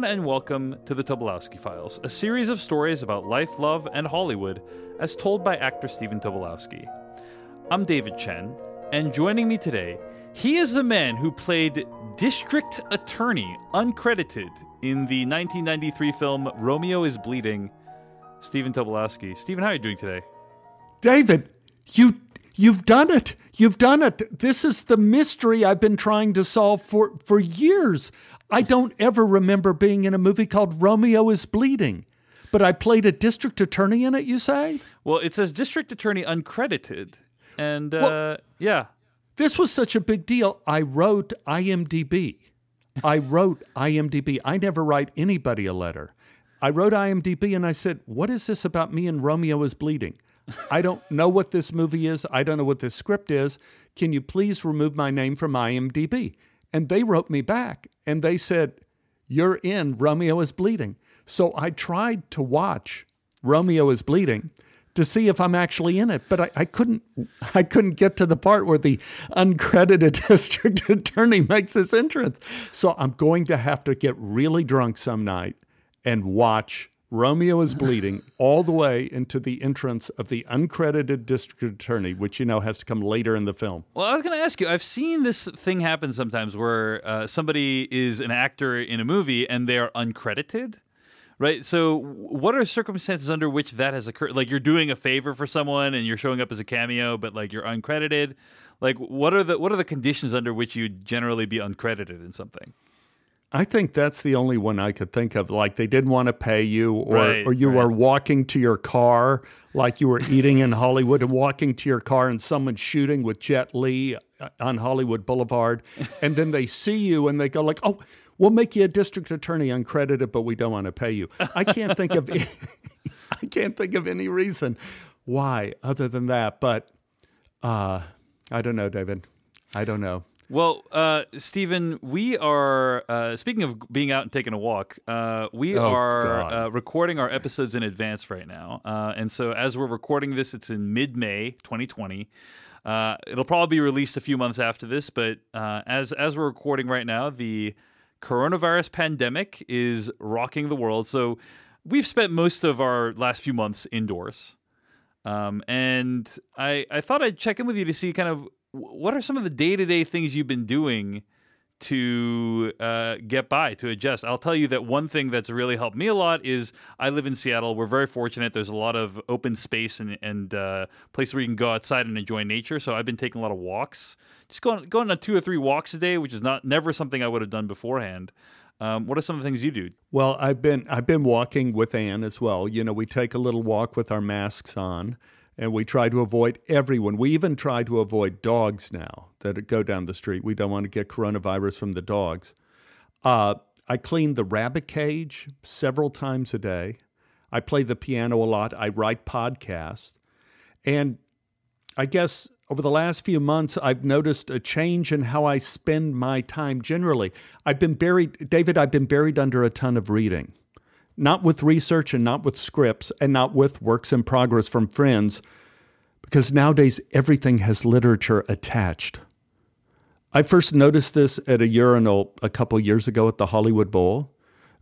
Everyone, and welcome to the Tobolowsky Files, a series of stories about life, love, and Hollywood as told by actor Stephen Tobolowsky. I'm David Chen, and joining me today, he is the man who played District Attorney, uncredited, in the 1993 film Romeo is Bleeding, Stephen Tobolowsky. Stephen, how are you doing today? David, you you've done it. You've done it. This is the mystery I've been trying to solve for for years. I don't ever remember being in a movie called Romeo is Bleeding. But I played a district attorney in it, you say? Well, it says District Attorney uncredited. And uh, Well- yeah. This was such a big deal. I wrote IMDb. I wrote IMDb. I never write anybody a letter. I wrote IMDb and I said, What is this about me and Romeo is bleeding? I don't know what this movie is. I don't know what this script is. Can you please remove my name from IMDb? And they wrote me back and they said, You're in Romeo is Bleeding. So I tried to watch Romeo is Bleeding to see if I'm actually in it, but I, I couldn't I couldn't get to the part where the uncredited district attorney makes his entrance. So I'm going to have to get really drunk some night and watch Romeo is Bleeding all the way into the entrance of the uncredited district attorney, which you know has to come later in the film. Well, I was going to ask you. I've seen this thing happen sometimes where uh, somebody is an actor in a movie and they are uncredited, right? So, what are circumstances under which that has occurred? Like you're doing a favor for someone and you're showing up as a cameo, but like you're uncredited. Like, what are the what are the conditions under which you'd generally be uncredited in something? I think that's the only one I could think of. Like they didn't want to pay you, or Right, or you right. were walking to your car, like you were eating in Hollywood, and walking to your car, and someone's shooting with Jet Li uh, on Hollywood Boulevard, and then they see you and they go like, "Oh, we'll make you a district attorney uncredited, but we don't want to pay you." I can't think of I can't think of any reason why other than that. But uh, I don't know, David. I don't know. Well, uh, Stephen, we are uh, speaking of being out and taking a walk. Uh, we Oh, are uh, recording our episodes in advance right now, uh, and so as we're recording this, it's in mid-May, 2020. Uh, it'll probably be released a few months after this, but uh, as as we're recording right now, the coronavirus pandemic is rocking the world. So we've spent most of our last few months indoors. Um, and I, I thought I'd check in with you to see kind of what are some of the day to day things you've been doing to uh, get by, to adjust. I'll tell you that one thing that's really helped me a lot is I live in Seattle. We're very fortunate. There's a lot of open space and, and uh, places where you can go outside and enjoy nature. So I've been taking a lot of walks, just going going on two or three walks a day, which is not never something I would have done beforehand. Um, what are some of the things you do? Well, I've been I've been walking with Anne as well. You know, we take a little walk with our masks on, and we try to avoid everyone. We even try to avoid dogs now that go down the street. We don't want to get coronavirus from the dogs. Uh, I clean the rabbit cage several times a day. I play the piano a lot. I write podcasts, and I guess over the last few months, I've noticed a change in how I spend my time generally. I've been buried, David, I've been buried under a ton of reading, not with research and not with scripts and not with works in progress from friends, because nowadays everything has literature attached. I first noticed this at a urinal a couple years ago at the Hollywood Bowl.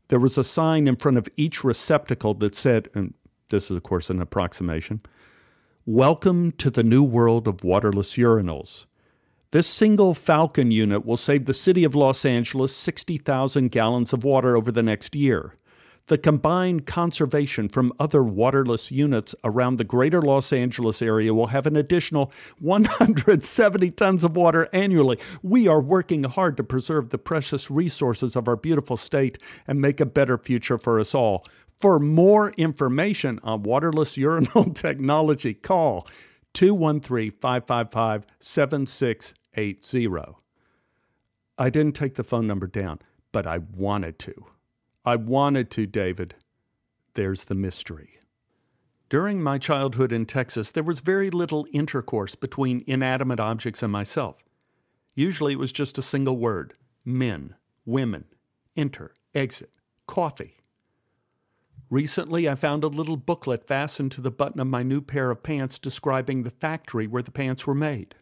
There was a sign in front of each receptacle that said, and this is, of course, an approximation Welcome to the new world of waterless urinals. This single Falcon unit will save the city of Los Angeles 60,000 gallons of water over the next year. The combined conservation from other waterless units around the greater Los Angeles area will have an additional 170 tons of water annually. We are working hard to preserve the precious resources of our beautiful state and make a better future for us all. For more information on waterless urinal technology, call 213 555 7680. I didn't take the phone number down, but I wanted to. I wanted to, David. There's the mystery. During my childhood in Texas, there was very little intercourse between inanimate objects and myself. Usually it was just a single word men, women, enter, exit, coffee. Recently, I found a little booklet fastened to the button of my new pair of pants describing the factory where the pants were made.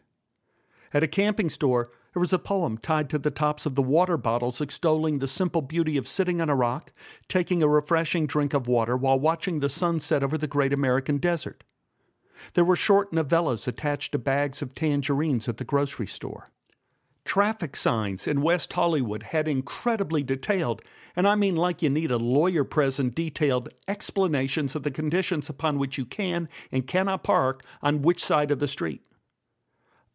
At a camping store, There was a poem tied to the tops of the water bottles extolling the simple beauty of sitting on a rock, taking a refreshing drink of water while watching the sun set over the great American desert. There were short novellas attached to bags of tangerines at the grocery store. Traffic signs in West Hollywood had incredibly detailed, and I mean like you need a lawyer present, detailed explanations of the conditions upon which you can and cannot park on which side of the street.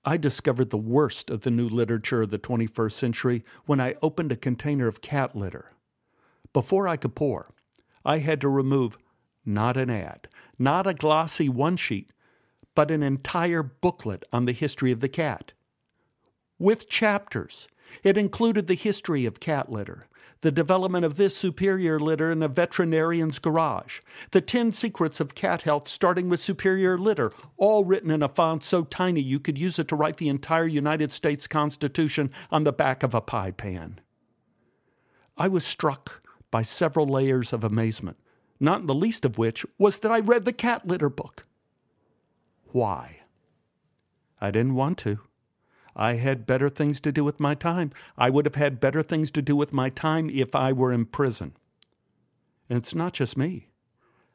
I discovered the worst of the new literature of the 21st century when I opened a container of cat litter. Before I could pour, I had to remove not an ad, not a glossy one sheet, but an entire booklet on the history of the cat. With chapters. It included the history of cat litter, the development of this superior litter in a veterinarian's garage, the 10 secrets of cat health starting with superior litter, all written in a font so tiny you could use it to write the entire United States Constitution on the back of a pie pan. I was struck by several layers of amazement, not the least of which was that I read the cat litter book. Why? I didn't want to. I had better things to do with my time. I would have had better things to do with my time if I were in prison. And it's not just me.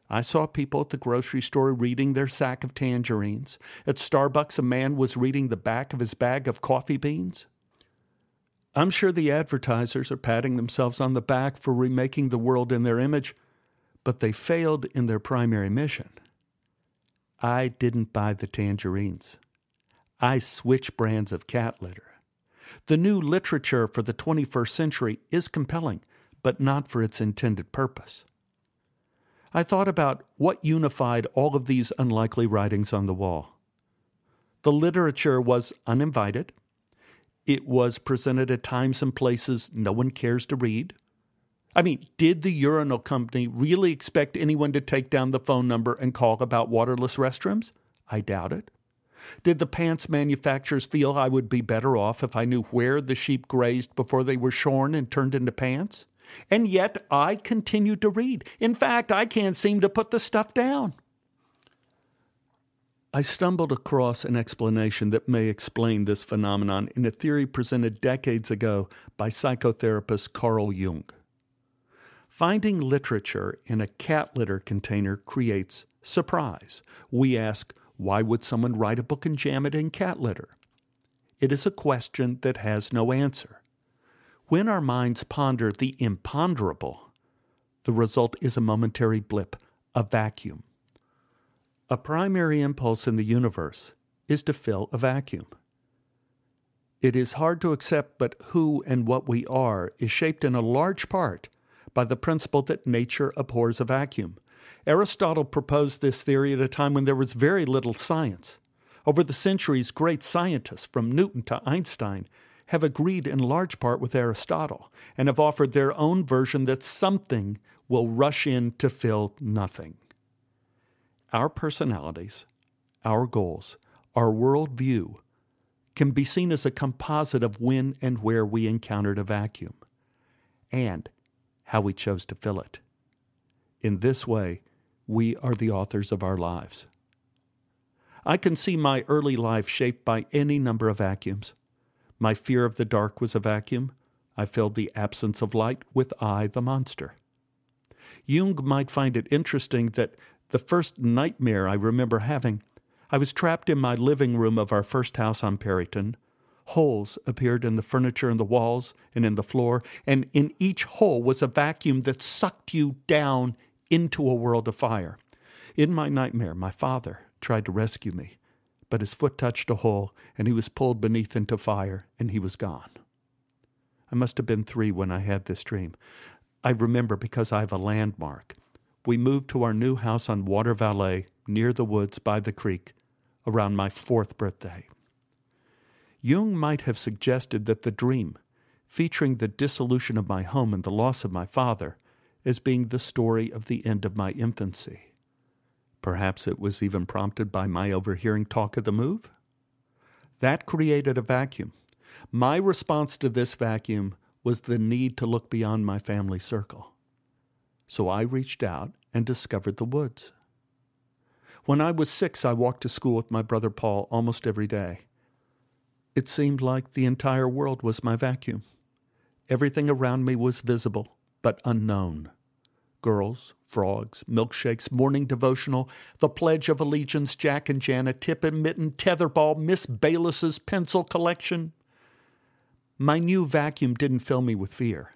I saw people at the grocery store reading their sack of tangerines. At Starbucks, a man was reading the back of his bag of coffee beans. I'm sure the advertisers are patting themselves on the back for remaking the world in their image, but they failed in their primary mission. I didn't buy the tangerines. I switch brands of cat litter. The new literature for the 21st century is compelling, but not for its intended purpose. I thought about what unified all of these unlikely writings on the wall. The literature was uninvited. It was presented at times and places no one cares to read. I mean, did the urinal company really expect anyone to take down the phone number and call about waterless restrooms? I doubt it. Did the pants manufacturers feel I would be better off if I knew where the sheep grazed before they were shorn and turned into pants? And yet I continued to read. In fact, I can't seem to put the stuff down. I stumbled across an explanation that may explain this phenomenon in a theory presented decades ago by psychotherapist Carl Jung. Finding literature in a cat litter container creates surprise. We ask, why would someone write a book and jam it in cat litter? It is a question that has no answer. When our minds ponder the imponderable, the result is a momentary blip, a vacuum. A primary impulse in the universe is to fill a vacuum. It is hard to accept, but who and what we are is shaped in a large part by the principle that nature abhors a vacuum. Aristotle proposed this theory at a time when there was very little science. Over the centuries, great scientists, from Newton to Einstein, have agreed in large part with Aristotle and have offered their own version that something will rush in to fill nothing. Our personalities, our goals, our worldview can be seen as a composite of when and where we encountered a vacuum and how we chose to fill it. In this way, we are the authors of our lives. I can see my early life shaped by any number of vacuums. My fear of the dark was a vacuum. I filled the absence of light with I, the monster. Jung might find it interesting that the first nightmare I remember having, I was trapped in my living room of our first house on Perryton. Holes appeared in the furniture and the walls and in the floor, and in each hole was a vacuum that sucked you down into a world of fire. In my nightmare, my father tried to rescue me, but his foot touched a hole and he was pulled beneath into fire and he was gone. I must have been three when I had this dream. I remember because I have a landmark. We moved to our new house on Water Valley near the woods by the creek around my fourth birthday. Jung might have suggested that the dream, featuring the dissolution of my home and the loss of my father, as being the story of the end of my infancy. Perhaps it was even prompted by my overhearing talk of the move? That created a vacuum. My response to this vacuum was the need to look beyond my family circle. So I reached out and discovered the woods. When I was six, I walked to school with my brother Paul almost every day. It seemed like the entire world was my vacuum. Everything around me was visible, but unknown. Girls, frogs, milkshakes, morning devotional, the Pledge of Allegiance, Jack and Janet, tip and mitten, tetherball, Miss Bayless's pencil collection. My new vacuum didn't fill me with fear.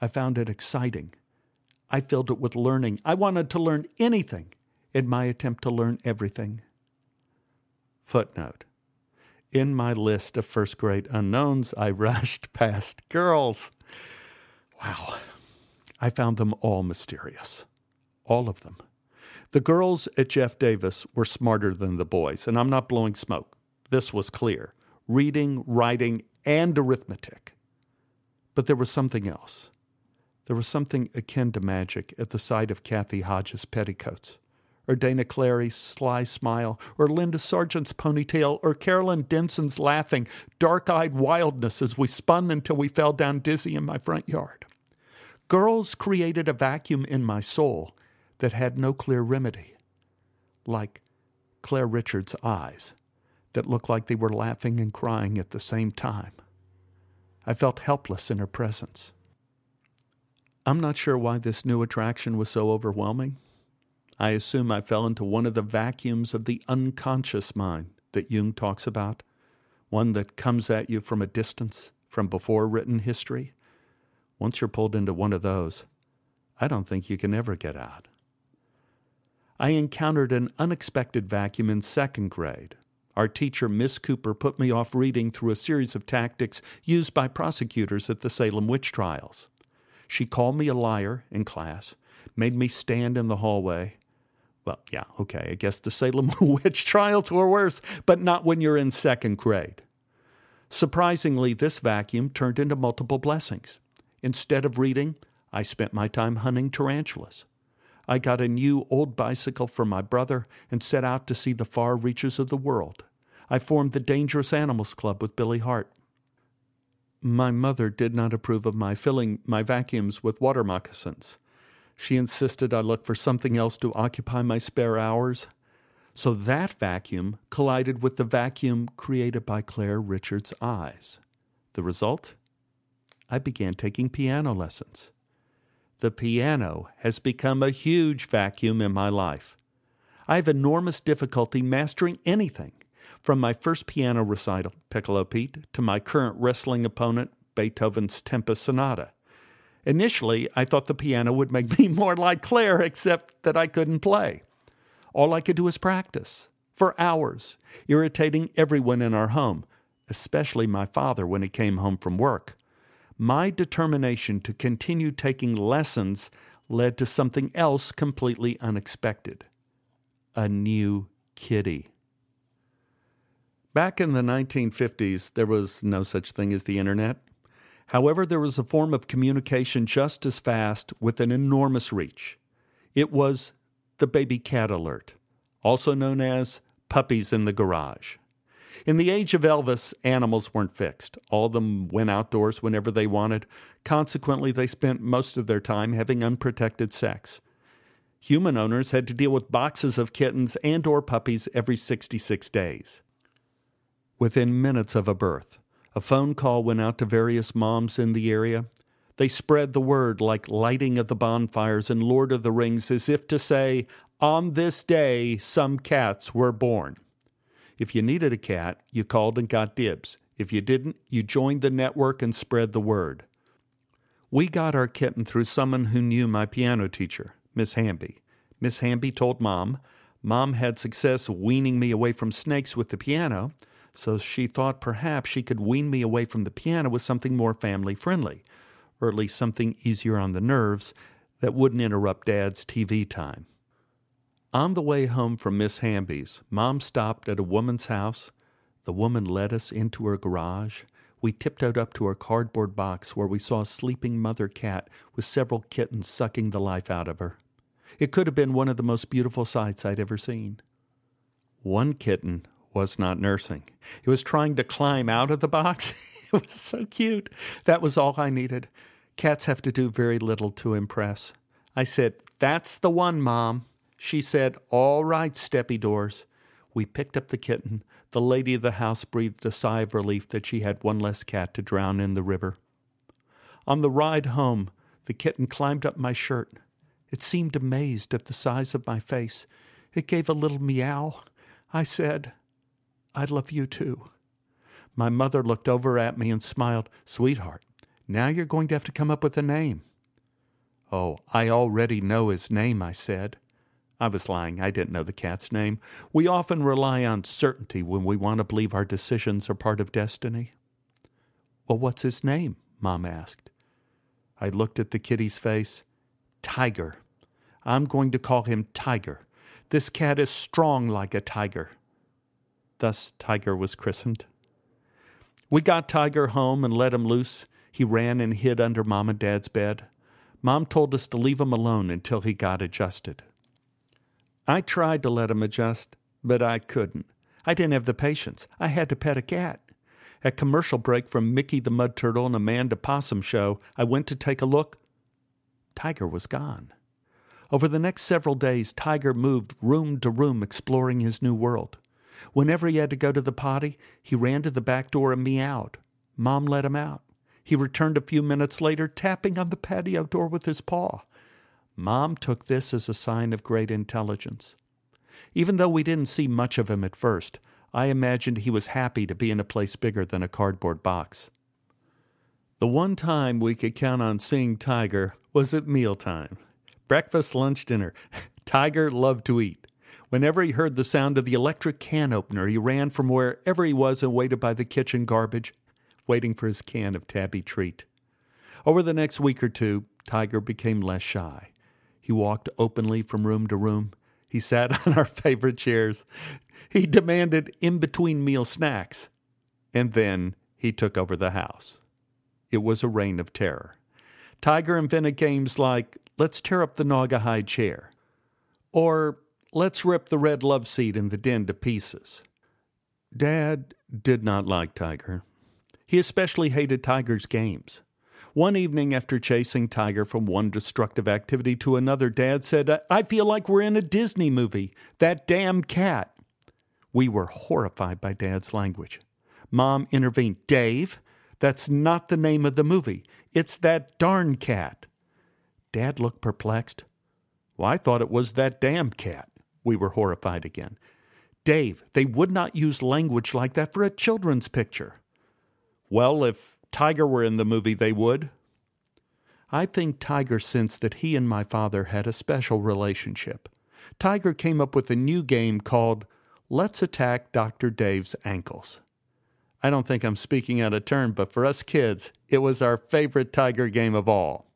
I found it exciting. I filled it with learning. I wanted to learn anything in my attempt to learn everything. Footnote In my list of first grade unknowns, I rushed past girls. Wow. I found them all mysterious. All of them. The girls at Jeff Davis were smarter than the boys, and I'm not blowing smoke. This was clear reading, writing, and arithmetic. But there was something else. There was something akin to magic at the sight of Kathy Hodges' petticoats, or Dana Clary's sly smile, or Linda Sargent's ponytail, or Carolyn Denson's laughing, dark eyed wildness as we spun until we fell down dizzy in my front yard. Girls created a vacuum in my soul that had no clear remedy, like Claire Richards' eyes that looked like they were laughing and crying at the same time. I felt helpless in her presence. I'm not sure why this new attraction was so overwhelming. I assume I fell into one of the vacuums of the unconscious mind that Jung talks about, one that comes at you from a distance, from before written history. Once you're pulled into one of those, I don't think you can ever get out. I encountered an unexpected vacuum in second grade. Our teacher, Miss Cooper, put me off reading through a series of tactics used by prosecutors at the Salem witch trials. She called me a liar in class, made me stand in the hallway. Well, yeah, okay, I guess the Salem witch trials were worse, but not when you're in second grade. Surprisingly, this vacuum turned into multiple blessings. Instead of reading, I spent my time hunting tarantulas. I got a new old bicycle for my brother and set out to see the far reaches of the world. I formed the Dangerous Animals Club with Billy Hart. My mother did not approve of my filling my vacuums with water moccasins. She insisted I look for something else to occupy my spare hours. So that vacuum collided with the vacuum created by Claire Richards' eyes. The result? I began taking piano lessons. The piano has become a huge vacuum in my life. I have enormous difficulty mastering anything from my first piano recital, Piccolo Pete, to my current wrestling opponent, Beethoven's Tempest Sonata. Initially, I thought the piano would make me more like Claire, except that I couldn't play. All I could do was practice for hours, irritating everyone in our home, especially my father when he came home from work. My determination to continue taking lessons led to something else completely unexpected a new kitty. Back in the 1950s, there was no such thing as the internet. However, there was a form of communication just as fast with an enormous reach. It was the baby cat alert, also known as puppies in the garage. In the age of Elvis, animals weren't fixed. All of them went outdoors whenever they wanted. Consequently, they spent most of their time having unprotected sex. Human owners had to deal with boxes of kittens and or puppies every 66 days. Within minutes of a birth, a phone call went out to various moms in the area. They spread the word like lighting of the bonfires in Lord of the Rings, as if to say, On this day, some cats were born. If you needed a cat, you called and got dibs. If you didn't, you joined the network and spread the word. We got our kitten through someone who knew my piano teacher, Miss Hamby. Miss Hamby told Mom. Mom had success weaning me away from snakes with the piano so she thought perhaps she could wean me away from the piano with something more family friendly, or at least something easier on the nerves that wouldn't interrupt Dad's TV time. On the way home from Miss Hamby's, Mom stopped at a woman's house. The woman led us into her garage. We tiptoed up to her cardboard box where we saw a sleeping mother cat with several kittens sucking the life out of her. It could have been one of the most beautiful sights I'd ever seen. One kitten was not nursing. It was trying to climb out of the box. it was so cute. That was all I needed. Cats have to do very little to impress. I said, That's the one, Mom. She said, All right, Steppy Doors. We picked up the kitten. The lady of the house breathed a sigh of relief that she had one less cat to drown in the river. On the ride home, the kitten climbed up my shirt. It seemed amazed at the size of my face. It gave a little meow. I said, I love you too. My mother looked over at me and smiled. Sweetheart, now you're going to have to come up with a name. Oh, I already know his name, I said. I was lying. I didn't know the cat's name. We often rely on certainty when we want to believe our decisions are part of destiny. Well, what's his name? Mom asked. I looked at the kitty's face. Tiger. I'm going to call him Tiger. This cat is strong like a tiger. Thus, Tiger was christened. We got Tiger home and let him loose. He ran and hid under Mom and Dad's bed. Mom told us to leave him alone until he got adjusted. I tried to let him adjust, but I couldn't. I didn't have the patience. I had to pet a cat. At commercial break from Mickey the Mud Turtle and Amanda Possum Show, I went to take a look. Tiger was gone. Over the next several days, Tiger moved room to room exploring his new world. Whenever he had to go to the potty, he ran to the back door and meowed. Mom let him out. He returned a few minutes later, tapping on the patio door with his paw. Mom took this as a sign of great intelligence. Even though we didn't see much of him at first, I imagined he was happy to be in a place bigger than a cardboard box. The one time we could count on seeing Tiger was at mealtime. Breakfast, lunch, dinner. Tiger loved to eat. Whenever he heard the sound of the electric can opener, he ran from wherever he was and waited by the kitchen garbage, waiting for his can of tabby treat. Over the next week or two, Tiger became less shy. He walked openly from room to room. He sat on our favorite chairs. He demanded in between meal snacks. And then he took over the house. It was a reign of terror. Tiger invented games like Let's Tear Up the Naugahyde Chair, or Let's Rip the Red Love Seat in the Den to Pieces. Dad did not like Tiger. He especially hated Tiger's games. One evening, after chasing Tiger from one destructive activity to another, Dad said, I feel like we're in a Disney movie. That damn cat. We were horrified by Dad's language. Mom intervened. Dave, that's not the name of the movie. It's that darn cat. Dad looked perplexed. Well, I thought it was that damn cat. We were horrified again. Dave, they would not use language like that for a children's picture. Well, if Tiger were in the movie, they would. I think Tiger sensed that he and my father had a special relationship. Tiger came up with a new game called Let's attack Dr. Dave's ankles. I don't think I'm speaking out of turn, but for us kids, it was our favorite Tiger game of all.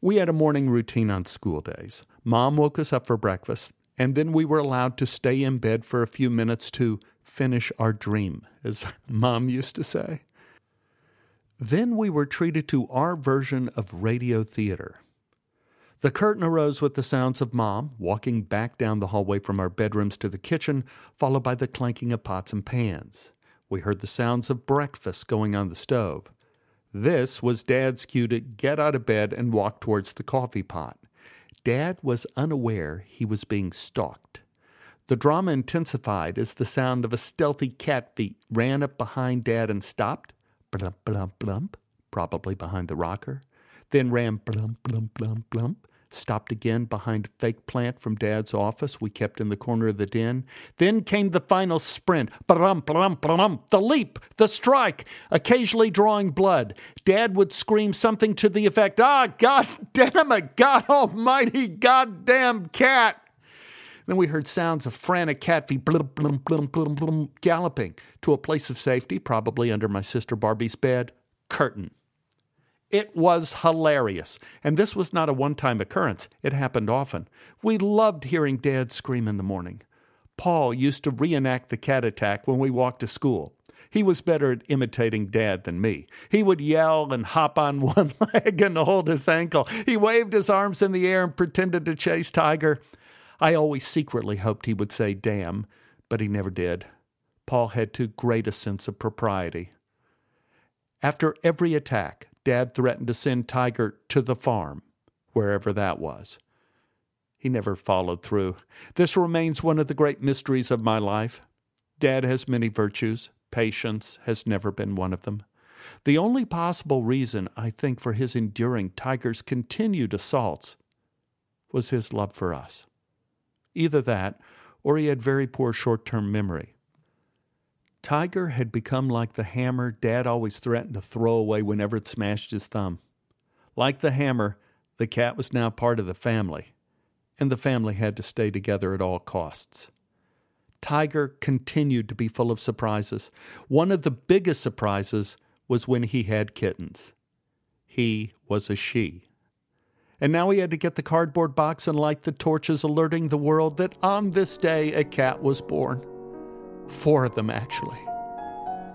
We had a morning routine on school days. Mom woke us up for breakfast, and then we were allowed to stay in bed for a few minutes to finish our dream, as Mom used to say. Then we were treated to our version of radio theater. The curtain arose with the sounds of Mom walking back down the hallway from our bedrooms to the kitchen, followed by the clanking of pots and pans. We heard the sounds of breakfast going on the stove. This was Dad's cue to get out of bed and walk towards the coffee pot. Dad was unaware he was being stalked. The drama intensified as the sound of a stealthy cat feet ran up behind Dad and stopped. Blump, blump, blump, probably behind the rocker. Then ran blump, blump, blump, blump, stopped again behind a fake plant from Dad's office we kept in the corner of the den. Then came the final sprint. Brum, brum, brum, the leap, the strike, occasionally drawing blood. Dad would scream something to the effect, Ah, God damn it, God almighty, goddamn cat. Then we heard sounds of frantic cat feet blum, blum, blum, blum, blum, galloping to a place of safety, probably under my sister Barbie's bed. Curtain. It was hilarious. And this was not a one time occurrence, it happened often. We loved hearing Dad scream in the morning. Paul used to reenact the cat attack when we walked to school. He was better at imitating Dad than me. He would yell and hop on one leg and hold his ankle. He waved his arms in the air and pretended to chase Tiger. I always secretly hoped he would say damn, but he never did. Paul had too great a sense of propriety. After every attack, Dad threatened to send Tiger to the farm, wherever that was. He never followed through. This remains one of the great mysteries of my life. Dad has many virtues. Patience has never been one of them. The only possible reason, I think, for his enduring Tiger's continued assaults was his love for us. Either that, or he had very poor short term memory. Tiger had become like the hammer Dad always threatened to throw away whenever it smashed his thumb. Like the hammer, the cat was now part of the family, and the family had to stay together at all costs. Tiger continued to be full of surprises. One of the biggest surprises was when he had kittens. He was a she. And now he had to get the cardboard box and light the torches, alerting the world that on this day a cat was born. Four of them, actually.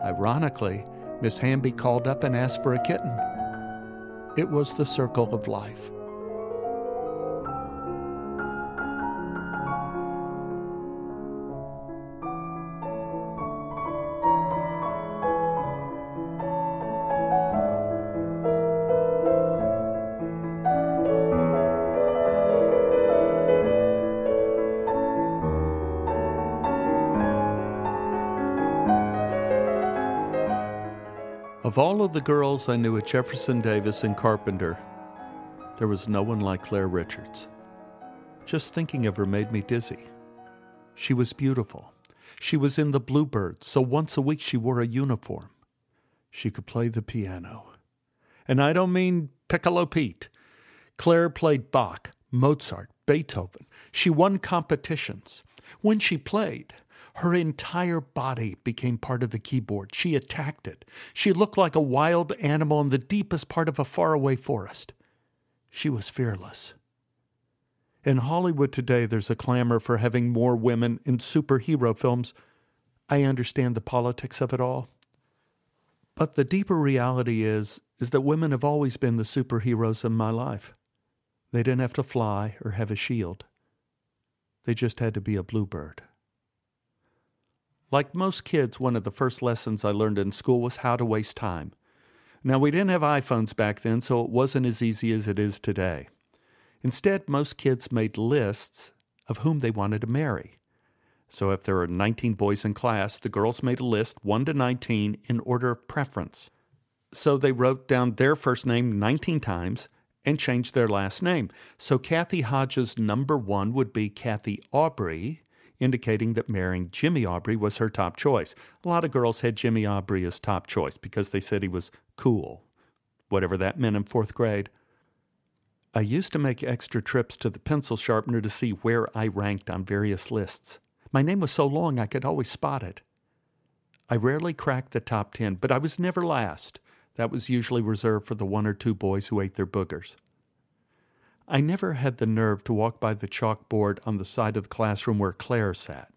Ironically, Miss Hamby called up and asked for a kitten. It was the circle of life. Of all of the girls I knew at Jefferson Davis and Carpenter, there was no one like Claire Richards. Just thinking of her made me dizzy. She was beautiful. She was in the Bluebirds, so once a week she wore a uniform. She could play the piano. And I don't mean Piccolo Pete. Claire played Bach, Mozart, Beethoven. She won competitions. When she played, her entire body became part of the keyboard. She attacked it. She looked like a wild animal in the deepest part of a faraway forest. She was fearless. In Hollywood today, there's a clamor for having more women in superhero films. I understand the politics of it all. But the deeper reality is, is that women have always been the superheroes in my life. They didn't have to fly or have a shield. They just had to be a bluebird. Like most kids, one of the first lessons I learned in school was how to waste time. Now, we didn't have iPhones back then, so it wasn't as easy as it is today. Instead, most kids made lists of whom they wanted to marry. So if there were 19 boys in class, the girls made a list 1 to 19 in order of preference. So they wrote down their first name 19 times and changed their last name. So Kathy Hodges' number one would be Kathy Aubrey, indicating that marrying Jimmy Aubrey was her top choice. A lot of girls had Jimmy Aubrey as top choice because they said he was cool, whatever that meant in fourth grade. I used to make extra trips to the pencil sharpener to see where I ranked on various lists. My name was so long I could always spot it. I rarely cracked the top 10, but I was never last. That was usually reserved for the one or two boys who ate their boogers. I never had the nerve to walk by the chalkboard on the side of the classroom where Claire sat.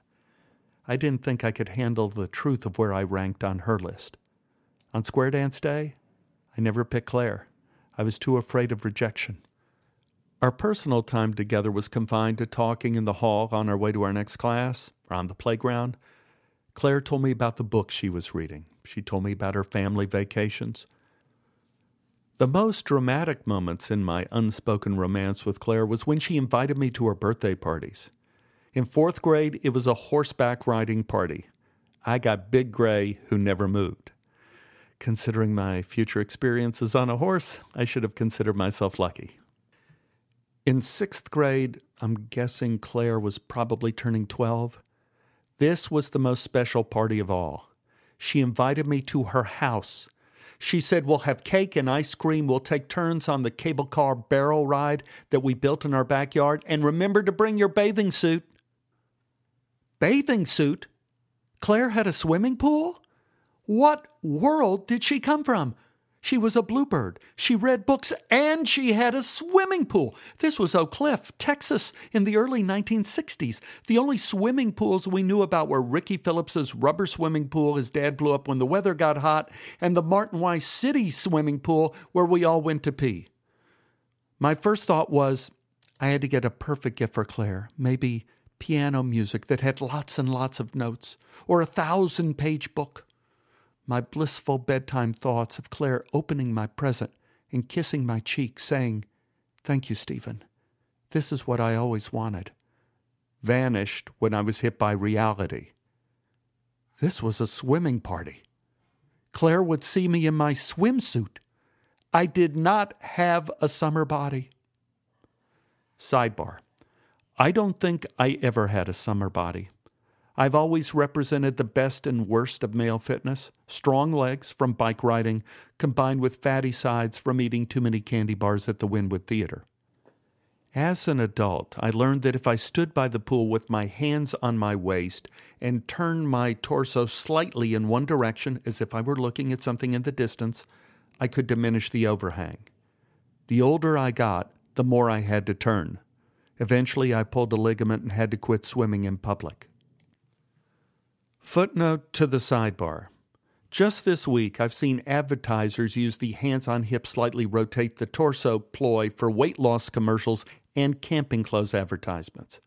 I didn't think I could handle the truth of where I ranked on her list. On Square Dance Day, I never picked Claire. I was too afraid of rejection. Our personal time together was confined to talking in the hall on our way to our next class or on the playground. Claire told me about the books she was reading. She told me about her family vacations. The most dramatic moments in my unspoken romance with Claire was when she invited me to her birthday parties. In fourth grade, it was a horseback riding party. I got Big Gray, who never moved. Considering my future experiences on a horse, I should have considered myself lucky. In sixth grade, I'm guessing Claire was probably turning 12. This was the most special party of all. She invited me to her house she said, We'll have cake and ice cream. We'll take turns on the cable car barrel ride that we built in our backyard. And remember to bring your bathing suit. Bathing suit? Claire had a swimming pool? What world did she come from? She was a bluebird. She read books and she had a swimming pool. This was Oak Cliff, Texas, in the early 1960s. The only swimming pools we knew about were Ricky Phillips's rubber swimming pool his dad blew up when the weather got hot, and the Martin Weiss City swimming pool where we all went to pee. My first thought was I had to get a perfect gift for Claire, maybe piano music that had lots and lots of notes, or a thousand page book my blissful bedtime thoughts of Claire opening my present and kissing my cheek, saying, Thank you, Stephen. This is what I always wanted, vanished when I was hit by reality. This was a swimming party. Claire would see me in my swimsuit. I did not have a summer body. Sidebar I don't think I ever had a summer body. I've always represented the best and worst of male fitness strong legs from bike riding, combined with fatty sides from eating too many candy bars at the Wynnewood Theater. As an adult, I learned that if I stood by the pool with my hands on my waist and turned my torso slightly in one direction as if I were looking at something in the distance, I could diminish the overhang. The older I got, the more I had to turn. Eventually, I pulled a ligament and had to quit swimming in public. Footnote to the sidebar. Just this week, I've seen advertisers use the hands on hip slightly rotate the torso ploy for weight loss commercials and camping clothes advertisements.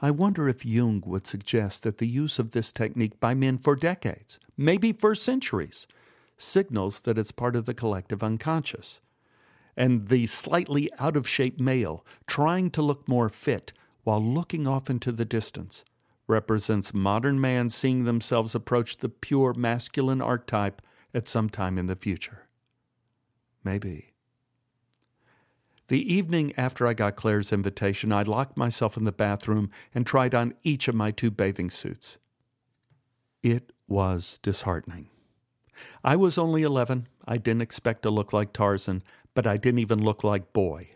I wonder if Jung would suggest that the use of this technique by men for decades, maybe for centuries, signals that it's part of the collective unconscious. And the slightly out of shape male, trying to look more fit while looking off into the distance, represents modern man seeing themselves approach the pure masculine archetype at some time in the future. Maybe. The evening after I got Claire's invitation, I locked myself in the bathroom and tried on each of my two bathing suits. It was disheartening. I was only 11. I didn't expect to look like Tarzan, but I didn't even look like Boy.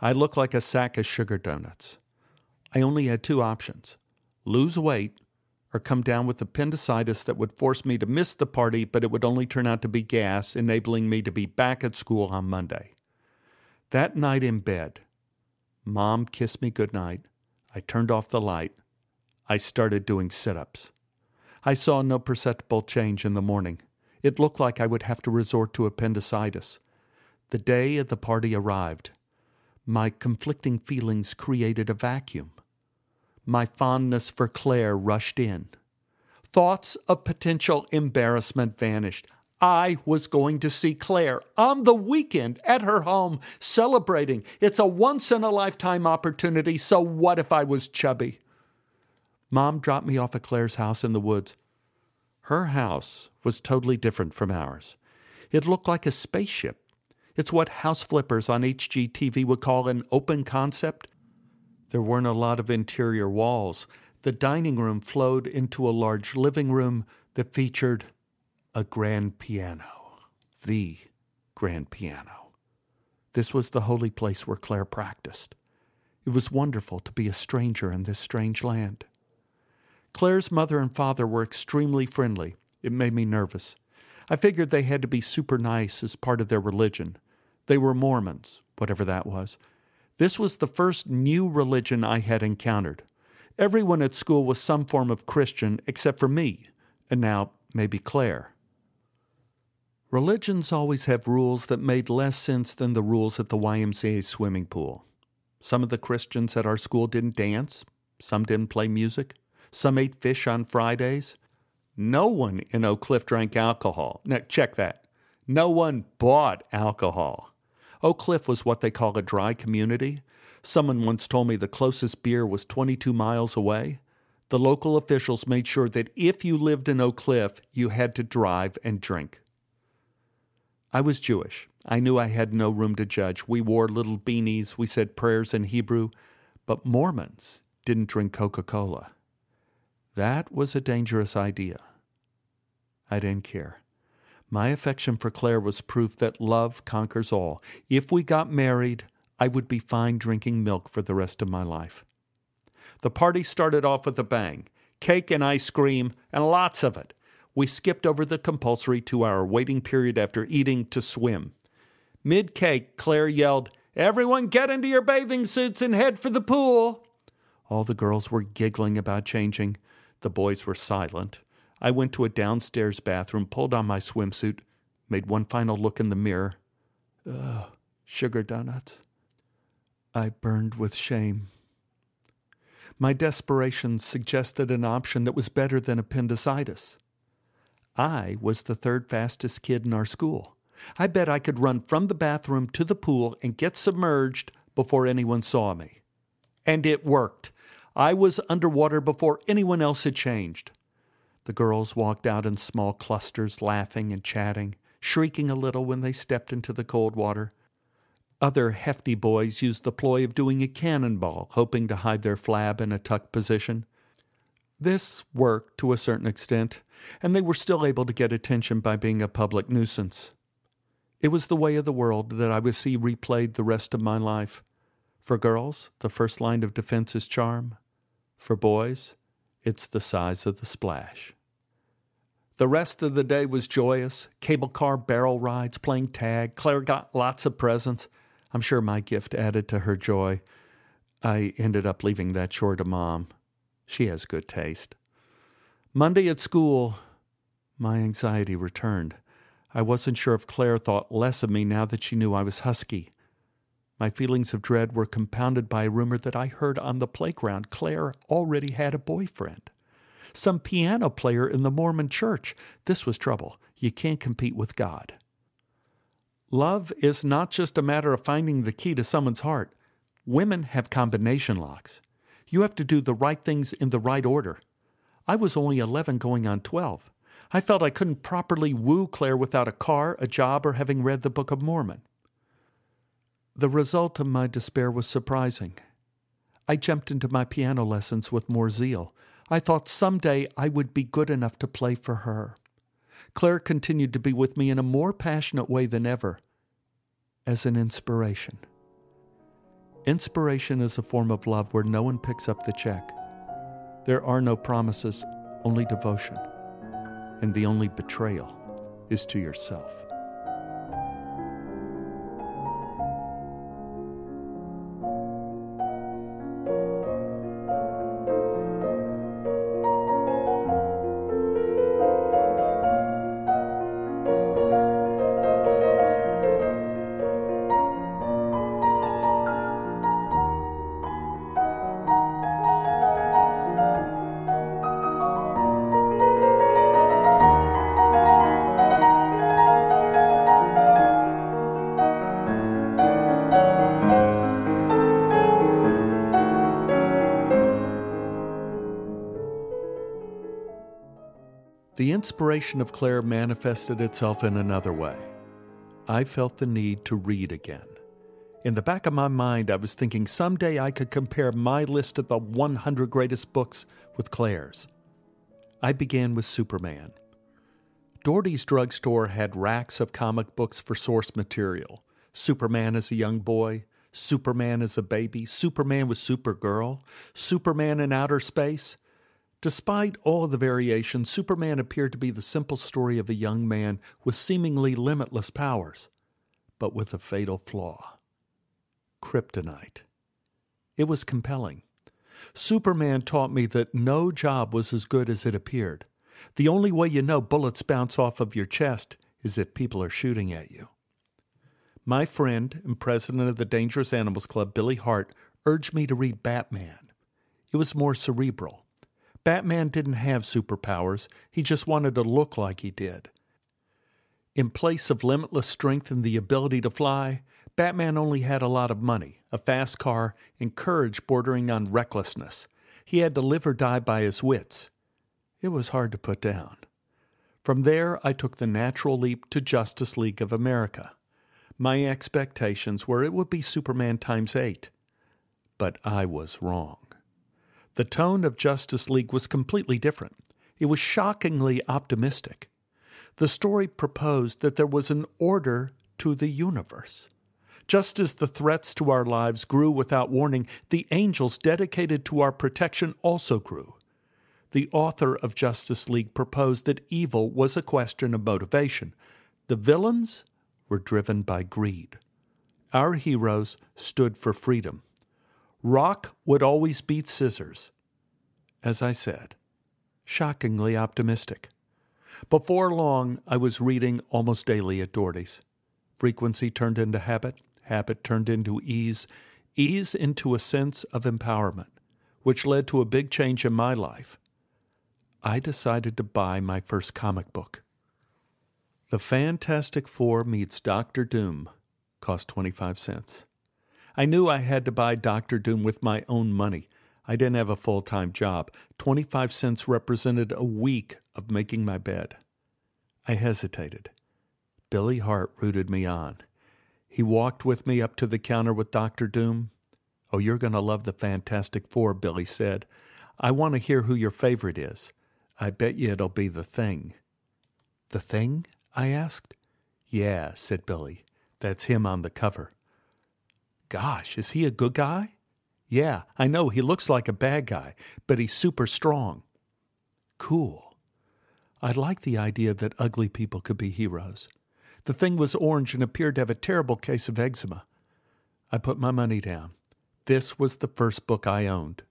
I looked like a sack of sugar donuts. I only had two options lose weight, or come down with appendicitis that would force me to miss the party, but it would only turn out to be gas, enabling me to be back at school on Monday. That night in bed, Mom kissed me goodnight. I turned off the light. I started doing sit ups. I saw no perceptible change in the morning. It looked like I would have to resort to appendicitis. The day of the party arrived. My conflicting feelings created a vacuum my fondness for Claire rushed in. Thoughts of potential embarrassment vanished. I was going to see Claire on the weekend at her home celebrating. It's a once in a lifetime opportunity, so what if I was chubby? Mom dropped me off at Claire's house in the woods. Her house was totally different from ours. It looked like a spaceship. It's what house flippers on HGTV would call an open concept. There weren't a lot of interior walls. The dining room flowed into a large living room that featured a grand piano. The grand piano. This was the holy place where Claire practiced. It was wonderful to be a stranger in this strange land. Claire's mother and father were extremely friendly. It made me nervous. I figured they had to be super nice as part of their religion. They were Mormons, whatever that was. This was the first new religion I had encountered. Everyone at school was some form of Christian except for me, and now maybe Claire. Religions always have rules that made less sense than the rules at the YMCA swimming pool. Some of the Christians at our school didn't dance, some didn't play music, some ate fish on Fridays. No one in Oak Cliff drank alcohol. Now, check that. No one bought alcohol. Oak Cliff was what they call a dry community. Someone once told me the closest beer was 22 miles away. The local officials made sure that if you lived in Oak Cliff, you had to drive and drink. I was Jewish. I knew I had no room to judge. We wore little beanies, we said prayers in Hebrew, but Mormons didn't drink Coca Cola. That was a dangerous idea. I didn't care. My affection for Claire was proof that love conquers all. If we got married, I would be fine drinking milk for the rest of my life. The party started off with a bang cake and ice cream, and lots of it. We skipped over the compulsory two hour waiting period after eating to swim. Mid cake, Claire yelled, Everyone get into your bathing suits and head for the pool. All the girls were giggling about changing. The boys were silent. I went to a downstairs bathroom, pulled on my swimsuit, made one final look in the mirror. Ugh, sugar donuts. I burned with shame. My desperation suggested an option that was better than appendicitis. I was the third fastest kid in our school. I bet I could run from the bathroom to the pool and get submerged before anyone saw me. And it worked. I was underwater before anyone else had changed. The girls walked out in small clusters, laughing and chatting, shrieking a little when they stepped into the cold water. Other hefty boys used the ploy of doing a cannonball, hoping to hide their flab in a tucked position. This worked to a certain extent, and they were still able to get attention by being a public nuisance. It was the way of the world that I would see replayed the rest of my life. For girls, the first line of defense is charm. For boys, it's the size of the splash. The rest of the day was joyous cable car barrel rides, playing tag. Claire got lots of presents. I'm sure my gift added to her joy. I ended up leaving that chore to Mom. She has good taste. Monday at school, my anxiety returned. I wasn't sure if Claire thought less of me now that she knew I was husky. My feelings of dread were compounded by a rumor that I heard on the playground Claire already had a boyfriend. Some piano player in the Mormon church. This was trouble. You can't compete with God. Love is not just a matter of finding the key to someone's heart. Women have combination locks. You have to do the right things in the right order. I was only 11 going on 12. I felt I couldn't properly woo Claire without a car, a job, or having read the Book of Mormon. The result of my despair was surprising. I jumped into my piano lessons with more zeal. I thought someday I would be good enough to play for her. Claire continued to be with me in a more passionate way than ever, as an inspiration. Inspiration is a form of love where no one picks up the check. There are no promises, only devotion. And the only betrayal is to yourself. The inspiration of Claire manifested itself in another way. I felt the need to read again. In the back of my mind, I was thinking someday I could compare my list of the 100 greatest books with Claire's. I began with Superman. Doherty's drugstore had racks of comic books for source material Superman as a young boy, Superman as a baby, Superman with Supergirl, Superman in outer space. Despite all the variations, Superman appeared to be the simple story of a young man with seemingly limitless powers, but with a fatal flaw kryptonite. It was compelling. Superman taught me that no job was as good as it appeared. The only way you know bullets bounce off of your chest is if people are shooting at you. My friend and president of the Dangerous Animals Club, Billy Hart, urged me to read Batman. It was more cerebral. Batman didn't have superpowers, he just wanted to look like he did. In place of limitless strength and the ability to fly, Batman only had a lot of money, a fast car, and courage bordering on recklessness. He had to live or die by his wits. It was hard to put down. From there, I took the natural leap to Justice League of America. My expectations were it would be Superman times eight. But I was wrong. The tone of Justice League was completely different. It was shockingly optimistic. The story proposed that there was an order to the universe. Just as the threats to our lives grew without warning, the angels dedicated to our protection also grew. The author of Justice League proposed that evil was a question of motivation. The villains were driven by greed. Our heroes stood for freedom. Rock would always beat scissors. As I said, shockingly optimistic. Before long, I was reading almost daily at Doherty's. Frequency turned into habit, habit turned into ease, ease into a sense of empowerment, which led to a big change in my life. I decided to buy my first comic book. The Fantastic Four meets Doctor Doom cost 25 cents. I knew I had to buy Doctor Doom with my own money. I didn't have a full time job. 25 cents represented a week of making my bed. I hesitated. Billy Hart rooted me on. He walked with me up to the counter with Dr. Doom. Oh, you're going to love the Fantastic Four, Billy said. I want to hear who your favorite is. I bet you it'll be the thing. The thing? I asked. Yeah, said Billy. That's him on the cover. Gosh, is he a good guy? Yeah, I know he looks like a bad guy, but he's super strong. Cool. I like the idea that ugly people could be heroes. The thing was orange and appeared to have a terrible case of eczema. I put my money down. This was the first book I owned.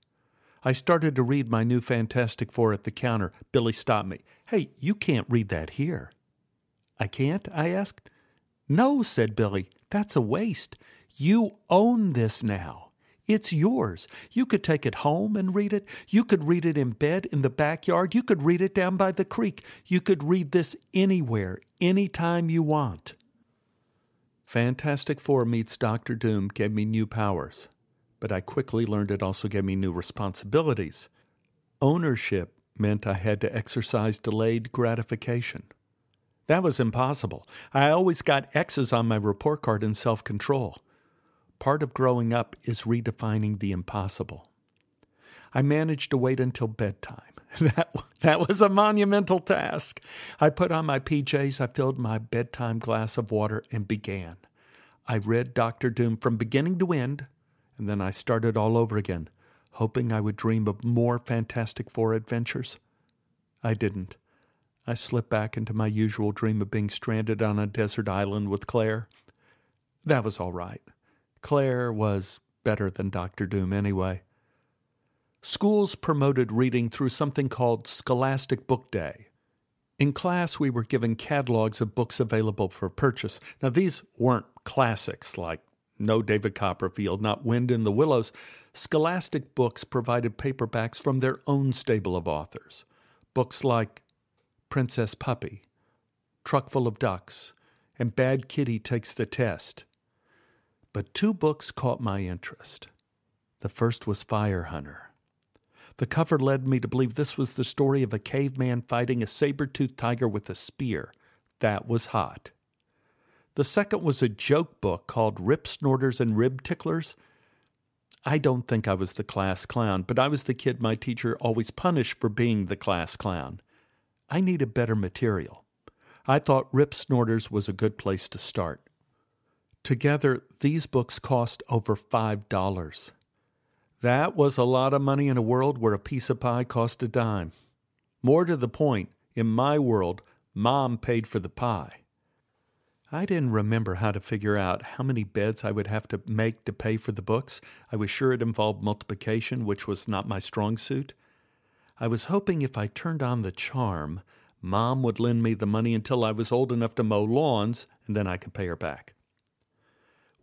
I started to read my new Fantastic Four at the counter. Billy stopped me. Hey, you can't read that here. I can't? I asked. No, said Billy. That's a waste. You own this now. It's yours. You could take it home and read it. You could read it in bed in the backyard. You could read it down by the creek. You could read this anywhere, anytime you want. Fantastic Four meets Doctor Doom gave me new powers, but I quickly learned it also gave me new responsibilities. Ownership meant I had to exercise delayed gratification. That was impossible. I always got X's on my report card in self control. Part of growing up is redefining the impossible. I managed to wait until bedtime. That, that was a monumental task. I put on my PJs, I filled my bedtime glass of water, and began. I read Doctor Doom from beginning to end, and then I started all over again, hoping I would dream of more Fantastic Four adventures. I didn't. I slipped back into my usual dream of being stranded on a desert island with Claire. That was all right. Claire was better than Dr. Doom anyway. Schools promoted reading through something called Scholastic Book Day. In class, we were given catalogs of books available for purchase. Now, these weren't classics like No David Copperfield, not Wind in the Willows. Scholastic books provided paperbacks from their own stable of authors. Books like Princess Puppy, Truckful of Ducks, and Bad Kitty Takes the Test. But two books caught my interest. The first was Fire Hunter. The cover led me to believe this was the story of a caveman fighting a saber toothed tiger with a spear. That was hot. The second was a joke book called Rip Snorters and Rib Ticklers. I don't think I was the class clown, but I was the kid my teacher always punished for being the class clown. I needed better material. I thought Rip Snorters was a good place to start. Together, these books cost over $5. That was a lot of money in a world where a piece of pie cost a dime. More to the point, in my world, Mom paid for the pie. I didn't remember how to figure out how many beds I would have to make to pay for the books. I was sure it involved multiplication, which was not my strong suit. I was hoping if I turned on the charm, Mom would lend me the money until I was old enough to mow lawns, and then I could pay her back.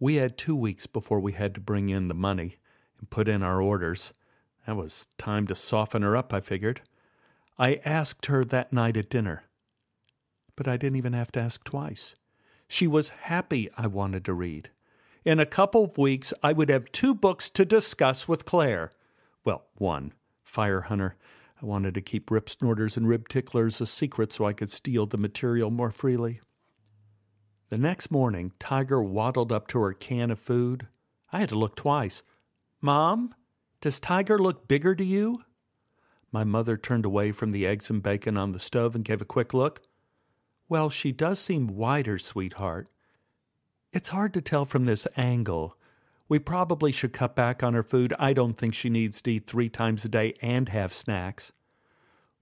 We had two weeks before we had to bring in the money and put in our orders. That was time to soften her up, I figured. I asked her that night at dinner. But I didn't even have to ask twice. She was happy I wanted to read. In a couple of weeks, I would have two books to discuss with Claire. Well, one, Fire Hunter. I wanted to keep rip snorters and rib ticklers a secret so I could steal the material more freely. The next morning, Tiger waddled up to her can of food. I had to look twice. Mom, does Tiger look bigger to you? My mother turned away from the eggs and bacon on the stove and gave a quick look. Well, she does seem wider, sweetheart. It's hard to tell from this angle. We probably should cut back on her food. I don't think she needs to eat three times a day and have snacks.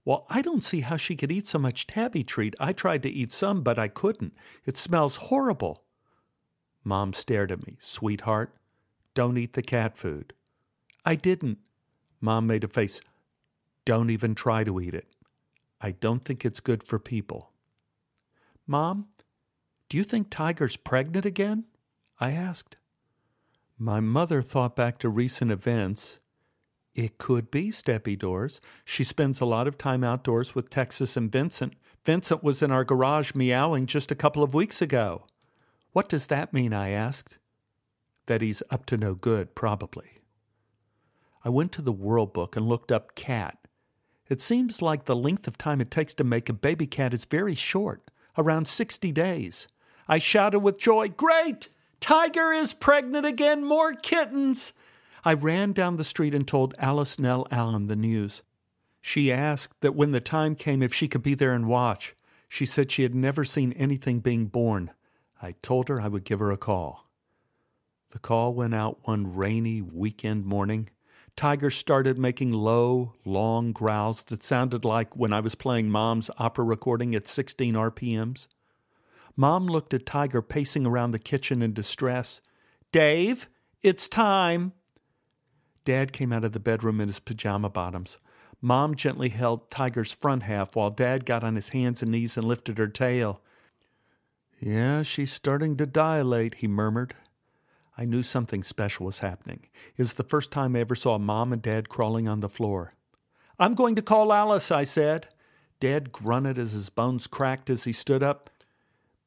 Well, I don't see how she could eat so much tabby treat. I tried to eat some, but I couldn't. It smells horrible. Mom stared at me. Sweetheart, don't eat the cat food. I didn't. Mom made a face. Don't even try to eat it. I don't think it's good for people. Mom, do you think Tiger's pregnant again? I asked. My mother thought back to recent events it could be Steppy Doors. She spends a lot of time outdoors with Texas and Vincent. Vincent was in our garage meowing just a couple of weeks ago. What does that mean? I asked. That he's up to no good, probably. I went to the World Book and looked up cat. It seems like the length of time it takes to make a baby cat is very short, around 60 days. I shouted with joy, Great! Tiger is pregnant again, more kittens! I ran down the street and told Alice Nell Allen the news. She asked that when the time came if she could be there and watch. She said she had never seen anything being born. I told her I would give her a call. The call went out one rainy weekend morning. Tiger started making low, long growls that sounded like when I was playing Mom's opera recording at 16 RPMs. Mom looked at Tiger pacing around the kitchen in distress. Dave, it's time. Dad came out of the bedroom in his pajama bottoms. Mom gently held Tiger's front half while Dad got on his hands and knees and lifted her tail. Yeah, she's starting to dilate, he murmured. I knew something special was happening. It was the first time I ever saw Mom and Dad crawling on the floor. I'm going to call Alice, I said. Dad grunted as his bones cracked as he stood up.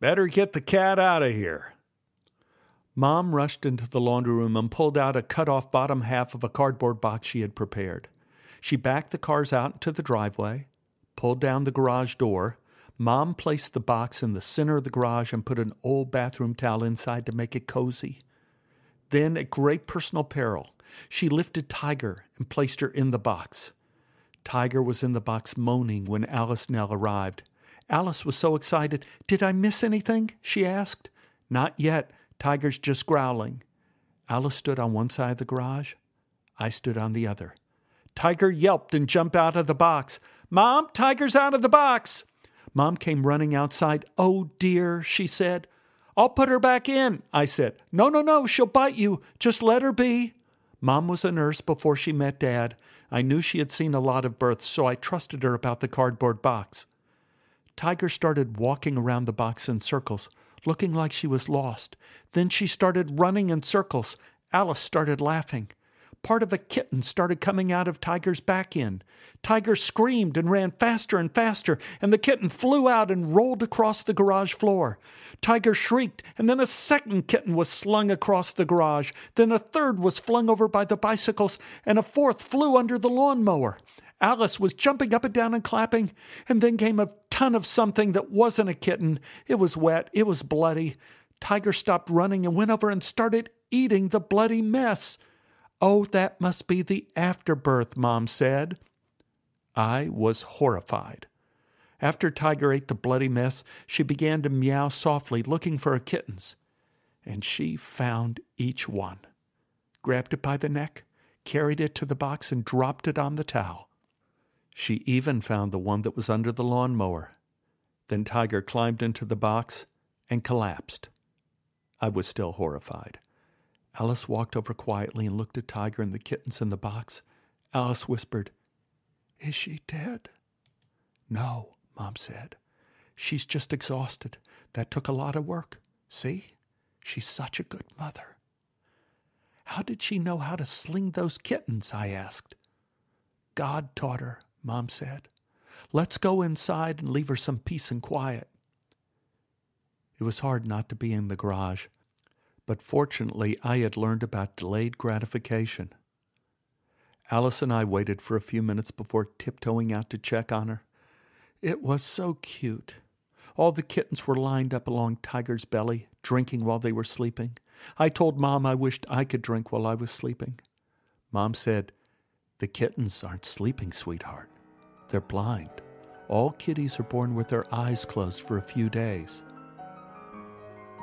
Better get the cat out of here. Mom rushed into the laundry room and pulled out a cut off bottom half of a cardboard box she had prepared. She backed the cars out into the driveway, pulled down the garage door. Mom placed the box in the center of the garage and put an old bathroom towel inside to make it cozy. Then, at great personal peril, she lifted Tiger and placed her in the box. Tiger was in the box moaning when Alice Nell arrived. Alice was so excited. Did I miss anything? she asked. Not yet. Tiger's just growling. Alice stood on one side of the garage. I stood on the other. Tiger yelped and jumped out of the box. Mom, Tiger's out of the box. Mom came running outside. Oh dear, she said. I'll put her back in, I said. No, no, no, she'll bite you. Just let her be. Mom was a nurse before she met Dad. I knew she had seen a lot of births, so I trusted her about the cardboard box. Tiger started walking around the box in circles, looking like she was lost. Then she started running in circles. Alice started laughing. Part of a kitten started coming out of Tiger's back end. Tiger screamed and ran faster and faster, and the kitten flew out and rolled across the garage floor. Tiger shrieked, and then a second kitten was slung across the garage. Then a third was flung over by the bicycles, and a fourth flew under the lawnmower. Alice was jumping up and down and clapping, and then came a ton of something that wasn't a kitten. It was wet, it was bloody. Tiger stopped running and went over and started eating the bloody mess. Oh, that must be the afterbirth, Mom said. I was horrified. After Tiger ate the bloody mess, she began to meow softly, looking for her kittens. And she found each one, grabbed it by the neck, carried it to the box, and dropped it on the towel. She even found the one that was under the lawnmower. Then Tiger climbed into the box and collapsed. I was still horrified. Alice walked over quietly and looked at Tiger and the kittens in the box. Alice whispered, Is she dead? No, Mom said. She's just exhausted. That took a lot of work. See? She's such a good mother. How did she know how to sling those kittens? I asked. God taught her, Mom said. Let's go inside and leave her some peace and quiet. It was hard not to be in the garage but fortunately I had learned about delayed gratification. Alice and I waited for a few minutes before tiptoeing out to check on her. It was so cute. All the kittens were lined up along Tiger's belly, drinking while they were sleeping. I told Mom I wished I could drink while I was sleeping. Mom said, The kittens aren't sleeping, sweetheart. They're blind. All kitties are born with their eyes closed for a few days.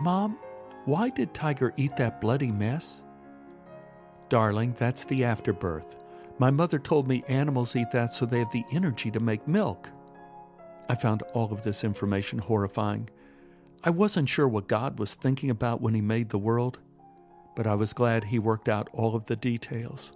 Mom, why did Tiger eat that bloody mess? Darling, that's the afterbirth. My mother told me animals eat that so they have the energy to make milk. I found all of this information horrifying. I wasn't sure what God was thinking about when He made the world, but I was glad He worked out all of the details.